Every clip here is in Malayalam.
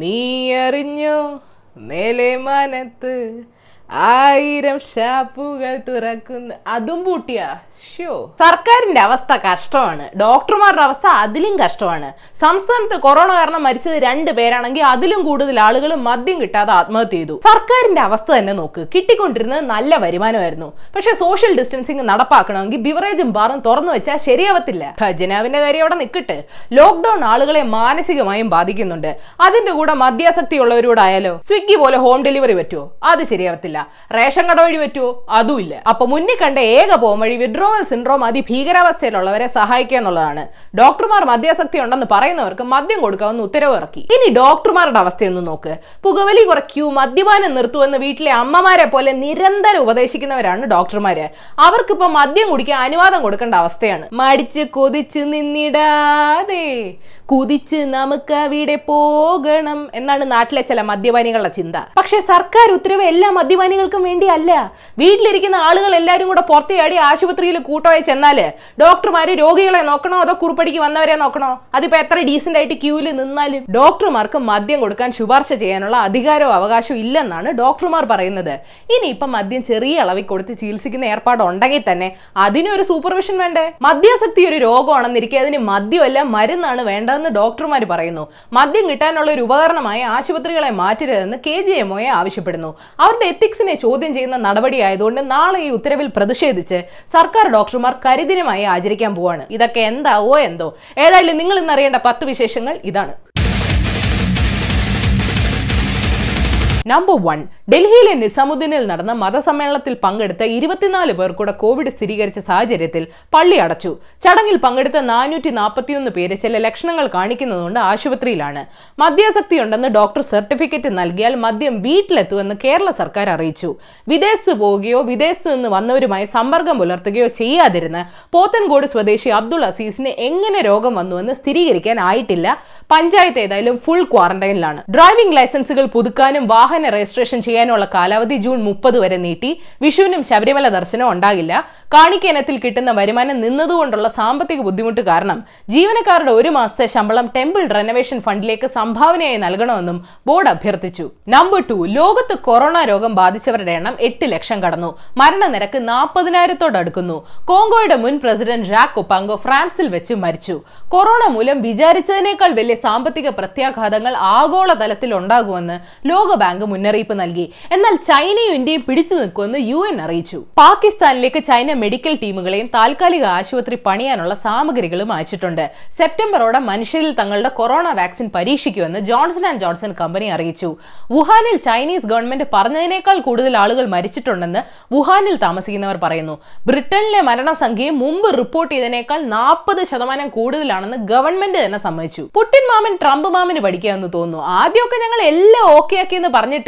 നീ അറിഞ്ഞോ മേലെ മനത്ത് ആയിരം ഷാപ്പുകൾ തുറക്കുന്ന. അതും പൂട്ടിയാ. ഷോ സർക്കാരിന്റെ അവസ്ഥ കഷ്ടമാണ്. ഡോക്ടർമാരുടെ അവസ്ഥ അതിലും കഷ്ടമാണ്. സംസ്ഥാനത്ത് കൊറോണ കാരണം മരിച്ചത് രണ്ട് പേരാണെങ്കിൽ അതിലും കൂടുതൽ ആളുകൾ മദ്യം കിട്ടാതെ ആത്മഹത്യ ചെയ്തു. സർക്കാരിന്റെ അവസ്ഥ തന്നെ നോക്ക്. കിട്ടിക്കൊണ്ടിരുന്നത് നല്ല വരുമാനമായിരുന്നു. പക്ഷെ സോഷ്യൽ ഡിസ്റ്റൻസിങ് നടപ്പാക്കണമെങ്കിൽ ബിവറേജും ബാറും തുറന്നു വെച്ചാൽ ശരിയാവത്തില്ല. ഖജനാവിന്റെ കാര്യം അവിടെ നിൽക്കട്ടെ ലോക്ക്ഡൌൺ ആളുകളെ മാനസികമായും ബാധിക്കുന്നുണ്ട്. അതിന്റെ കൂടെ മദ്യാസക്തി ഉള്ളവരോടായാലോ സ്വിഗ്ഗി പോലെ ഹോം ഡെലിവറി പറ്റുമോ അത് ശരിയാവത്തില്ല. റേഷൻ കട വഴി പറ്റുമോ അതുമില്ല. അപ്പൊ മുന്നിൽ കണ്ട ഏക പോംവഴി വിഡ്രോവൽ സിൻഡ്രോം അതിഭീകരാവസ്ഥയിലുള്ളവരെ സഹായിക്കുക എന്നുള്ളതാണ്. ഡോക്ടർമാർ മദ്യാസക്തി ഉണ്ടെന്ന് പറയുന്നവർക്ക് മദ്യം കൊടുക്കാവുന്ന ഉത്തരവ് ഇറക്കി ഇനി ഡോക്ടർമാരുടെ അവസ്ഥയൊന്ന് നോക്ക്. പുകവലി കുറയ്ക്കൂ മദ്യപാനം നിർത്തുമെന്ന് വീട്ടിലെ അമ്മമാരെ പോലെ നിരന്തരം ഉപദേശിക്കുന്നവരാണ് ഡോക്ടർമാര്. അവർക്കിപ്പോ മദ്യം കുടിക്കാൻ അനുവാദം കൊടുക്കേണ്ട അവസ്ഥയാണ്. മടിച്ച് കൊതിച്ച് നിന്നിടാതെ. കുതിച്ച് നമുക്ക് അവിടെ പോകണം എന്നാണ് നാട്ടിലെ ചില മദ്യപാനികളുടെ ചിന്ത. പക്ഷെ സർക്കാർ ഉത്തരവ് എല്ലാ മദ്യപാനികൾക്കും വേണ്ടിയല്ല. വീട്ടിലിരിക്കുന്ന ആളുകൾ എല്ലാവരും കൂടെ പുറത്തേടി ആശുപത്രിയിൽ കൂട്ടമായി ചെന്നാൽ ഡോക്ടർമാര് രോഗികളെ നോക്കണോ അതോ കുറിപ്പടിക്ക് വന്നവരെ നോക്കണോ? അതിപ്പോ എത്ര ഡീസെന്റ് ആയിട്ട് ക്യൂവിൽ നിന്നാലും ഡോക്ടർമാർക്ക് മദ്യം കൊടുക്കാൻ ശുപാർശ ചെയ്യാനുള്ള അധികാരവും അവകാശവും ഇല്ലെന്നാണ് ഡോക്ടർമാർ പറയുന്നത്. ഇനി ഇപ്പൊ മദ്യം ചെറിയ അളവിൽ കൊടുത്ത് ചികിത്സിക്കുന്ന ഏർപ്പാട് ഉണ്ടെങ്കിൽ തന്നെ അതിനൊരു സൂപ്പർവിഷൻ വേണ്ടേ? മദ്യാസക്തി ഒരു രോഗമാണെന്നിരിക്കെ അതിന് മദ്യമല്ല മരുന്നാണ് വേണ്ടതെന്ന് ഡോക്ടർമാർ പറയുന്നു മദ്യം കിട്ടാനുള്ള ഒരു ഉപകരണമായി ആശുപത്രികളെ മാറ്റരുതെന്ന് കെ ജി എം ആവശ്യപ്പെടുന്നു. അവരുടെ എത്തിക്സിനെ ചോദ്യം ചെയ്യുന്ന നടപടിയായതുകൊണ്ട് നാളെ ഈ ഉത്തരവിൽ പ്രതിഷേധിച്ച് സർക്കാർ ഡോക്ടർമാർ കരിദിനമായി ആചരിക്കാൻ പോവാണ്. ഇതൊക്കെ എന്താവോ എന്തോ. ഏതായാലും നിങ്ങൾ ഇന്നറിയേണ്ട പത്ത് വിശേഷങ്ങൾ ഇതാണ്. നമ്പർ വൺ ഡൽഹിയിലെ നിസാമുദ്ദീനിൽ നടന്ന മതസമ്മേളനത്തിൽ പങ്കെടുത്ത ഇരുപത്തിനാല് പേർ കൂടെ കോവിഡ് സ്ഥിരീകരിച്ച സാഹചര്യത്തിൽ പള്ളി അടച്ചു. ചടങ്ങിൽ പങ്കെടുത്ത നാനൂറ്റി നാൽപ്പത്തിയൊന്ന് പേര് ചില ലക്ഷണങ്ങൾ കാണിക്കുന്നതുകൊണ്ട് ആശുപത്രിയിലാണ്. മദ്യാസക്തിയുണ്ടെന്ന് ഡോക്ടർ സർട്ടിഫിക്കറ്റ് നൽകിയാൽ മദ്യം വീട്ടിലെത്തുമെന്ന് കേരള സർക്കാർ അറിയിച്ചു. വിദേശത്ത് പോവുകയോ വിദേശത്ത് നിന്ന് വന്നവരുമായി സമ്പർക്കം പുലർത്തുകയോ ചെയ്യാതിരുന്ന് പോത്തൻകോട് സ്വദേശി അബ്ദുൾ അസീസിന് എങ്ങനെ രോഗം വന്നുവെന്ന് സ്ഥിരീകരിക്കാൻ ആയിട്ടില്ല പഞ്ചായത്ത് ഏതായാലും ഫുൾ ക്വാറന്റൈനിലാണ്. ഡ്രൈവിംഗ് ലൈസൻസുകൾ പുതുക്കാനും വാഹന രജിസ്ട്രേഷൻ ചെയ്യാനുള്ള കാലാവധി ജൂൺ മുപ്പത് വരെ നീട്ടി. വിഷുവിനും ശബരിമല ദർശനം ഉണ്ടാകില്ല. കാണിക്കേനത്തിൽ കിട്ടുന്ന വരുമാനം നിന്നതുകൊണ്ടുള്ള സാമ്പത്തിക ബുദ്ധിമുട്ട് കാരണം ജീവനക്കാരുടെ ഒരു മാസത്തെ ശമ്പളം ടെമ്പിൾ റെനോവേഷൻ ഫണ്ടിലേക്ക് സംഭാവനയായി നൽകണമെന്നും ബോർഡ് അഭ്യർത്ഥിച്ചു. നമ്പർ ടു ലോകത്ത് കൊറോണ രോഗം ബാധിച്ചവരുടെ എണ്ണം എട്ട് ലക്ഷം കടന്നു. മരണനിരക്ക് നാൽപ്പതിനായിരത്തോടടുക്കുന്നു കോങ്കോയുടെ മുൻ പ്രസിഡന്റ് ജാക്ക് ഒപ്പാങ്കോ ഫ്രാൻസിൽ വെച്ച് മരിച്ചു. കൊറോണ മൂലം വിചാരിച്ചതിനേക്കാൾ വലിയ സാമ്പത്തിക പ്രത്യാഘാതങ്ങൾ ആഗോളതലത്തിൽ ഉണ്ടാകുമെന്ന് ലോകബാങ്ക് മുന്നറിയിപ്പ് നൽകി. എന്നാൽ ചൈനയും ഇന്ത്യയും പിടിച്ചു നിൽക്കുമെന്ന് യു എൻ അറിയിച്ചു. പാകിസ്ഥാനിലേക്ക് ചൈന മെഡിക്കൽ ടീമുകളെയും താൽക്കാലിക ആശുപത്രി പണിയാനുള്ള സാമഗ്രികളും അയച്ചിട്ടുണ്ട്. സെപ്റ്റംബറോടെ മനുഷ്യരിൽ തങ്ങളുടെ കൊറോണ വാക്സിൻ പരീക്ഷിക്കുമെന്ന് ജോൺസൺ ആൻഡ് ജോൺസൺ കമ്പനി അറിയിച്ചു. വുഹാനിൽ ചൈനീസ് ഗവൺമെന്റ് പറഞ്ഞതിനേക്കാൾ കൂടുതൽ ആളുകൾ മരിച്ചിട്ടുണ്ടെന്ന് വുഹാനിൽ താമസിക്കുന്നവർ പറയുന്നു. ബ്രിട്ടനിലെ മരണസംഖ്യയും മുമ്പ് റിപ്പോർട്ട് ചെയ്തതിനേക്കാൾ നാൽപ്പത് ശതമാനം കൂടുതലാണെന്ന് ഗവൺമെന്റ് തന്നെ സമ്മതിച്ചു. പുട്ടിൻ മാമൻ ട്രംപ് മാമന് പഠിക്കാമെന്ന് തോന്നുന്നു. ആദ്യമൊക്കെ ഞങ്ങൾ എല്ലാം ഓക്കെ ആക്കിയെന്ന് പറഞ്ഞിട്ട്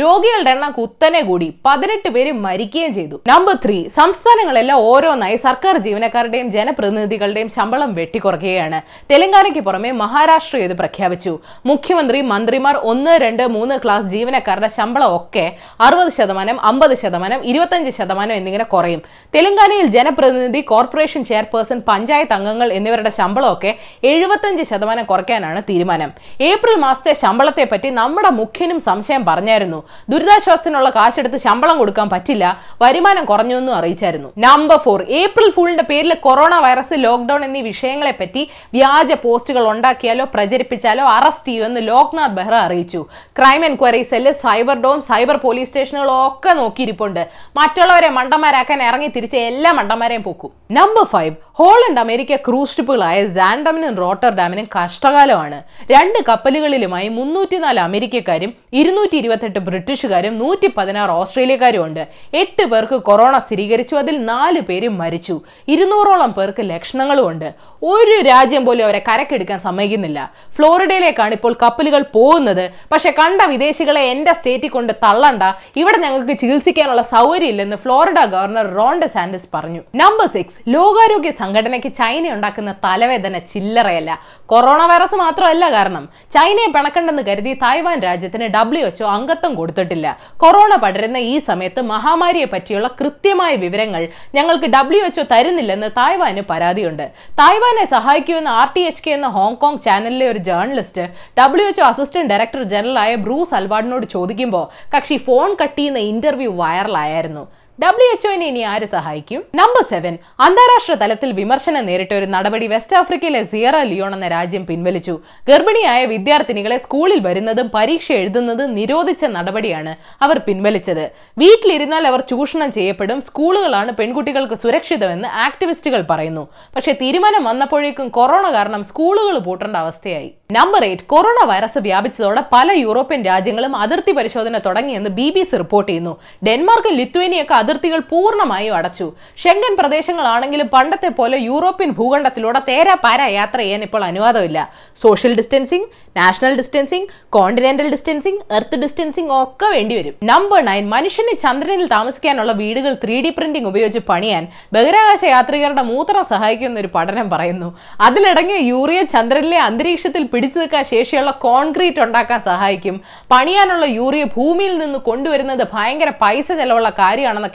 രോഗികളുടെ എണ്ണം കുത്തനെ കൂടി. പതിനെട്ട് പേര് മരിക്കുകയും ചെയ്തു. നമ്പർ ത്രീ സംസ്ഥാനങ്ങളെല്ലാം ഓരോന്നായി സർക്കാർ ജീവനക്കാരുടെയും ജനപ്രതിനിധികളുടെയും ശമ്പളം വെട്ടിക്കുറയ്ക്കുകയാണ്. തെലങ്കാനയ്ക്ക് പുറമെ മഹാരാഷ്ട്ര ഇത് പ്രഖ്യാപിച്ചു. മുഖ്യമന്ത്രി മന്ത്രിമാർ ഒന്ന് രണ്ട് മൂന്ന് ക്ലാസ് ജീവനക്കാരുടെ ശമ്പളം ഒക്കെ അറുപത് ശതമാനം അമ്പത് ശതമാനം ഇരുപത്തഞ്ച് ശതമാനം എന്നിങ്ങനെ കുറയും. തെലങ്കാനയിൽ ജനപ്രതിനിധി കോർപ്പറേഷൻ ചെയർപേഴ്സൺ പഞ്ചായത്ത് അംഗങ്ങൾ എന്നിവരുടെ ശമ്പളമൊക്കെ എഴുപത്തഞ്ച് ശതമാനം കുറയ്ക്കാനാണ് തീരുമാനം. ഏപ്രിൽ മാസത്തെ ശമ്പളത്തെ പറ്റി നമ്മുടെ മുഖ്യനും സംശയം പറഞ്ഞായിരുന്നു. ദുരിതാശ്വാസത്തിനുള്ള കാശെടുത്ത് ശമ്പളം കൊടുക്കാൻ പറ്റില്ല. വരുമാനം കുറഞ്ഞു എന്നും അറിയിച്ചായിരുന്നു. നമ്പർ ഫോർ ഏപ്രിൽ ഫൂളിന്റെ പേരിൽ കൊറോണ വൈറസ് ലോക്ക്ഡൌൺ എന്നീ വിഷയങ്ങളെ പറ്റി വ്യാജ പോസ്റ്റുകൾ ഉണ്ടാക്കിയാലോ പ്രചരിപ്പിച്ചാലോ അറസ്റ്റ് ചെയ്യുമെന്ന് ലോക്നാഥ് ബെഹ്റ അറിയിച്ചു. Crime enquiry cell cyber dome cyber police സ്റ്റേഷനുകളും ഒക്കെ നോക്കിയിരിപ്പുണ്ട്. മറ്റുള്ളവരെ മണ്ടന്മാരാക്കാൻ ഇറങ്ങി തിരിച്ച് എല്ലാ മണ്ടന്മാരെയും പോക്കും. Number five Holland America cruise ഷിപ്പുകളായ സാൻഡമിനും റോട്ടർഡാമിനും കഷ്ടകാലമാണ്. രണ്ട് കപ്പലുകളിലുമായി മുന്നൂറ്റിനാല് അമേരിക്കക്കാരും ഇരുന്നൂറ്റി ഇരുപത്തെട്ട് ബ്രിട്ടീഷുകാരും നൂറ്റി പതിനാറ് ഓസ്ട്രേലിയക്കാരും ഉണ്ട്. എട്ട് പേർക്ക് കൊറോണ സ്ഥിരീകരിച്ചു. അതിൽ നാല് പേര് മരിച്ചു. ഇരുന്നൂറോളം പേർക്ക് ലക്ഷണങ്ങളും ഉണ്ട്. ഒരു രാജ്യം പോലും അവരെ കരക്കെടുക്കാൻ സമ്മതിക്കുന്നില്ല. ഫ്ലോറിഡയിലേക്കാണ് ഇപ്പോൾ കപ്പലുകൾ പോകുന്നത്. പക്ഷെ കണ്ട വിദേശികളെ എന്റെ സ്റ്റേറ്റിൽ കൊണ്ട് തള്ളണ്ട. ഇവിടെ ഞങ്ങൾക്ക് ചികിത്സിക്കാനുള്ള സൗകര്യം ഇല്ലെന്ന് ഫ്ലോറിഡ ഗവർണർ റോണ്ട സാൻഡസ് പറഞ്ഞു. നമ്പർ സിക്സ് ലോകാരോഗ്യ സംഘടനയ്ക്ക് ചൈന ഉണ്ടാക്കുന്ന തലവേദന ചില്ലറയല്ല. കൊറോണ വൈറസ് മാത്രമല്ല കാരണം. ചൈനയെ പിണക്കണ്ടെന്ന് കരുതി തായ്വാൻ രാജ്യത്തിന് ഡബ്ല്യു എച്ച്ഒ അംഗത്വം കൊടുത്തിട്ടില്ല. കൊറോണ പടരുന്ന ഈ സമയത്ത് മഹാമാരിയെ പറ്റിയുള്ള കൃത്യമായ വിവരങ്ങൾ ഞങ്ങൾക്ക് ഡബ്ല്യു എച്ച്ഒ തരുന്നില്ലെന്ന് തായ്വാന് പരാതിയുണ്ട്. തായ്വാനെ സഹായിക്കുമെന്ന് ആർ ടി എച്ച് കെ എന്ന ഹോങ്കോങ് ചാനലിലെ ഒരു journalist W H O assistant director ജനറലായ Bruce അൽവാർഡിനോട് ചോദിക്കുമ്പോൾ കക്ഷി ഫോൺ കട്ട് ചെയ്യുന്ന ഇന്റർവ്യൂ വൈറലായിരുന്നു ഡബ്ല്യു എച്ച്ഒനെ ഇനി ആര് സഹായിക്കും? നമ്പർ സെവൻ അന്താരാഷ്ട്ര തലത്തിൽ വിമർശനം നേരിട്ട ഒരു നടപടി വെസ്റ്റ് ആഫ്രിക്കയിലെ സിയറ ലിയോൺ എന്ന രാജ്യം പിൻവലിച്ചു. ഗർഭിണിയായ വിദ്യാർത്ഥിനികളെ സ്കൂളിൽ വരുന്നതും പരീക്ഷ എഴുതുന്നതും നിരോധിച്ച നടപടിയാണ് അവർ പിൻവലിച്ചത്. വീട്ടിലിരുന്നാൽ അവർ ചൂഷണം ചെയ്യപ്പെടും സ്കൂളുകളാണ് പെൺകുട്ടികൾക്ക് സുരക്ഷിതമെന്ന് ആക്ടിവിസ്റ്റുകൾ പറയുന്നു. പക്ഷേ തീരുമാനം വന്നപ്പോഴേക്കും കൊറോണ കാരണം സ്കൂളുകൾ പൂട്ടേണ്ട അവസ്ഥയായി. നമ്പർ എയ്റ്റ് കൊറോണ വൈറസ് വ്യാപിച്ചതോടെ പല യൂറോപ്യൻ രാജ്യങ്ങളും അതിർത്തി പരിശോധന തുടങ്ങിയെന്ന് ബി ബി സി റിപ്പോർട്ട് ചെയ്യുന്നു. ഡെൻമാർക്കും ലിത്വേനിയൊക്കെ അതിർത്തികൾ പൂർണമായും അടച്ചു. ഷെങ്കൻ പ്രദേശങ്ങളാണെങ്കിലും പണ്ടത്തെ പോലെ യൂറോപ്യൻ ഭൂഖണ്ഡത്തിലൂടെ തേരാപാര യാത്ര ചെയ്യാൻ ഇപ്പോൾ അനുവാദമില്ല. Social distancing national distancing continental distancing earth distancing ഒക്കെ വേണ്ടിവരും നമ്പർ നയൻ മനുഷ്യന് ചന്ദ്രനിൽ താമസിക്കാനുള്ള വീടുകൾ ത്രീ ഡി പ്രിന്റിംഗ് ഉപയോഗിച്ച് പണിയാൻ ബഹിരാകാശ യാത്രികരുടെ മൂത്രം സഹായിക്കുന്ന ഒരു പഠനം പറയുന്നു. അതിലടങ്ങിയ യൂറിയ ചന്ദ്രനിലെ അന്തരീക്ഷത്തിൽ പിടിച്ചു നിൽക്കാൻ ശേഷിയുള്ള കോൺക്രീറ്റ് ഉണ്ടാക്കാൻ സഹായിക്കും. പണിയാനുള്ള യൂറിയ ഭൂമിയിൽ നിന്ന് കൊണ്ടുവരുന്നത് ഭയങ്കര പൈസ ചെലവുള്ള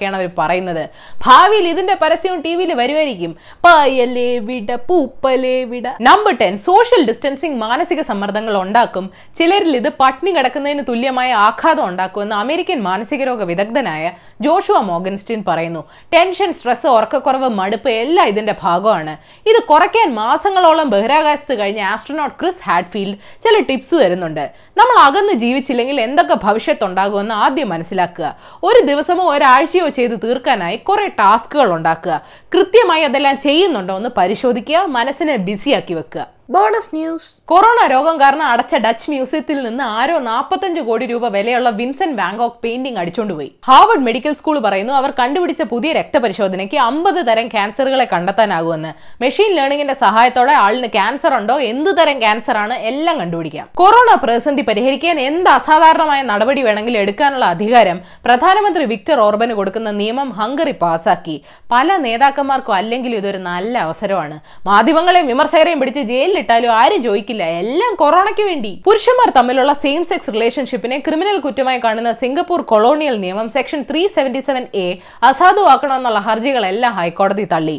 കാര്യമാണെന്നൊക്കെയാണ് അവർ പറയുന്നത്. ഭാവിയിൽ ഇതിന്റെ പരസ്യവും ടി വിയിൽ വരുമായിരിക്കും. പായലേ വിട പൂപ്പലേ വിട. നമ്പർ ടെൻ സോഷ്യൽ ഡിസ്റ്റൻസിങ് മാനസിക സമ്മർദ്ദങ്ങൾ ഉണ്ടാക്കും. ചിലരിൽ ഇത് പട്ടിണി കിടക്കുന്നതിന് തുല്യമായ ആഘാതം ഉണ്ടാക്കുമെന്ന് അമേരിക്കൻ മാനസിക രോഗ വിദഗ്ധനായ ജോഷുവ മോഗൻസ്റ്റീൻ പറയുന്നു. ടെൻഷൻ സ്ട്രെസ് ഉറക്കക്കുറവ് മടുപ്പ് എല്ലാം ഇതിന്റെ ഭാഗമാണ്. ഇത് കുറയ്ക്കാൻ മാസങ്ങളോളം ബഹിരാകാശത്ത് കഴിഞ്ഞ ആസ്ട്രോനോട്ട് ക്രിസ് ഹാഡ്ഫീൽഡ് ചില ടിപ്സ് തരുന്നുണ്ട്. നമ്മൾ അകന്ന് ജീവിച്ചില്ലെങ്കിൽ എന്തൊക്കെ ഭവിഷ്യത്ത് ഉണ്ടാകുമെന്ന് ആദ്യം മനസ്സിലാക്കുക. ഒരു ദിവസമോ ഒരാഴ്ചയോ ചെയ്ത് തീർക്കാനായി കുറെ ടാസ്കുകൾ ഉണ്ടാക്കുക. കൃത്യമായി അതെല്ലാം ചെയ്യുന്നുണ്ടോ എന്ന് പരിശോധിക്കുക മനസ്സിനെ ബിസിയാക്കി വെക്കുക. ബോണസ് ന്യൂസ് കൊറോണ രോഗം കാരണം അടച്ച ഡച്ച് മ്യൂസിയത്തിൽ നിന്ന് ആരോ നാൽപ്പത്തഞ്ച് കോടി രൂപ വിലയുള്ള വിൻസെന്റ് ബാങ്കോക്ക് പെയിന്റിംഗ് അടിച്ചുകൊണ്ടുപോയി ഹാർവർഡ് മെഡിക്കൽ സ്കൂൾ പറയുന്നു അവർ കണ്ടുപിടിച്ച പുതിയ രക്തപരിശോധനയ്ക്ക് അമ്പത് തരം ക്യാൻസറുകളെ കണ്ടെത്താനാകുമെന്ന്. മെഷീൻ ലേണിംഗിന്റെ സഹായത്തോടെ ആളിന് ക്യാൻസർ ഉണ്ടോ എന്ത് തരം ക്യാൻസർ ആണ് എല്ലാം കണ്ടുപിടിക്കാം. കൊറോണ പ്രതിസന്ധി പരിഹരിക്കാൻ എന്ത് അസാധാരണമായ നടപടി വേണമെങ്കിലും എടുക്കാനുള്ള അധികാരം പ്രധാനമന്ത്രി വിക്ടർ ഓർബന് കൊടുക്കുന്ന നിയമം ഹംഗറി പാസാക്കി. പല നേതാക്കന്മാർക്കും അല്ലെങ്കിൽ ഇതൊരു നല്ല അവസരമാണ്. മാധ്യമങ്ങളെയും വിമർശകരെയും പിടിച്ച് ജയിലിലിട്ടാലും ആരും ചോദിക്കില്ല. എല്ലാം കൊറോണയ്ക്ക് വേണ്ടി. പുരുഷന്മാർ തമ്മിലുള്ള സെയിം സെക്സ് റിലേഷൻഷിപ്പിനെ ക്രിമിനൽ കുറ്റമായി കാണുന്ന സിംഗപ്പൂർ കൊളോണിയൽ നിയമം section three seventy seven A അസാധുവാക്കണമെന്നുള്ള ഹർജികളെല്ലാം ഹൈക്കോടതി തള്ളി.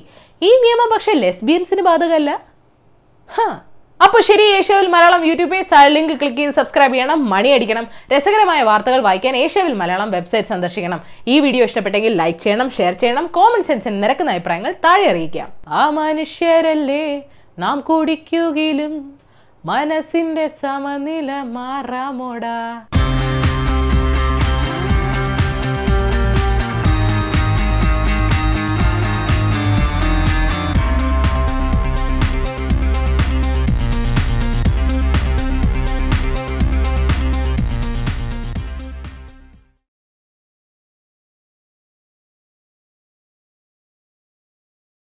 ഈ നിയമം പക്ഷേ ലെസ്ബിയൻസിന് ബാധകമല്ല? അപ്പോൾ ശരി ഏഷ്യാവിൽ Malayalam YouTube page link click ചെയ്ത് സബ്സ്ക്രൈബ് ചെയ്യണം. മണി അടിക്കണം. രസകരമായ വാർത്തകൾ വായിക്കാൻ ഏഷ്യാവിൽ മലയാളം വെബ്സൈറ്റ് സന്ദർശിക്കണം. ഈ വീഡിയോ ഇഷ്ടപ്പെട്ടെങ്കിൽ ലൈക്ക് ചെയ്യണം ഷെയർ ചെയ്യണം. കോമൺ സെൻസിന് നിരക്കുന്ന അഭിപ്രായങ്ങൾ താഴെ അറിയിക്കാം. ആ മനുഷ്യരല്ലേ. നാം കുടിക്കുകിലും മനസ്സിന്റെ സമനില മാറാമോടാ.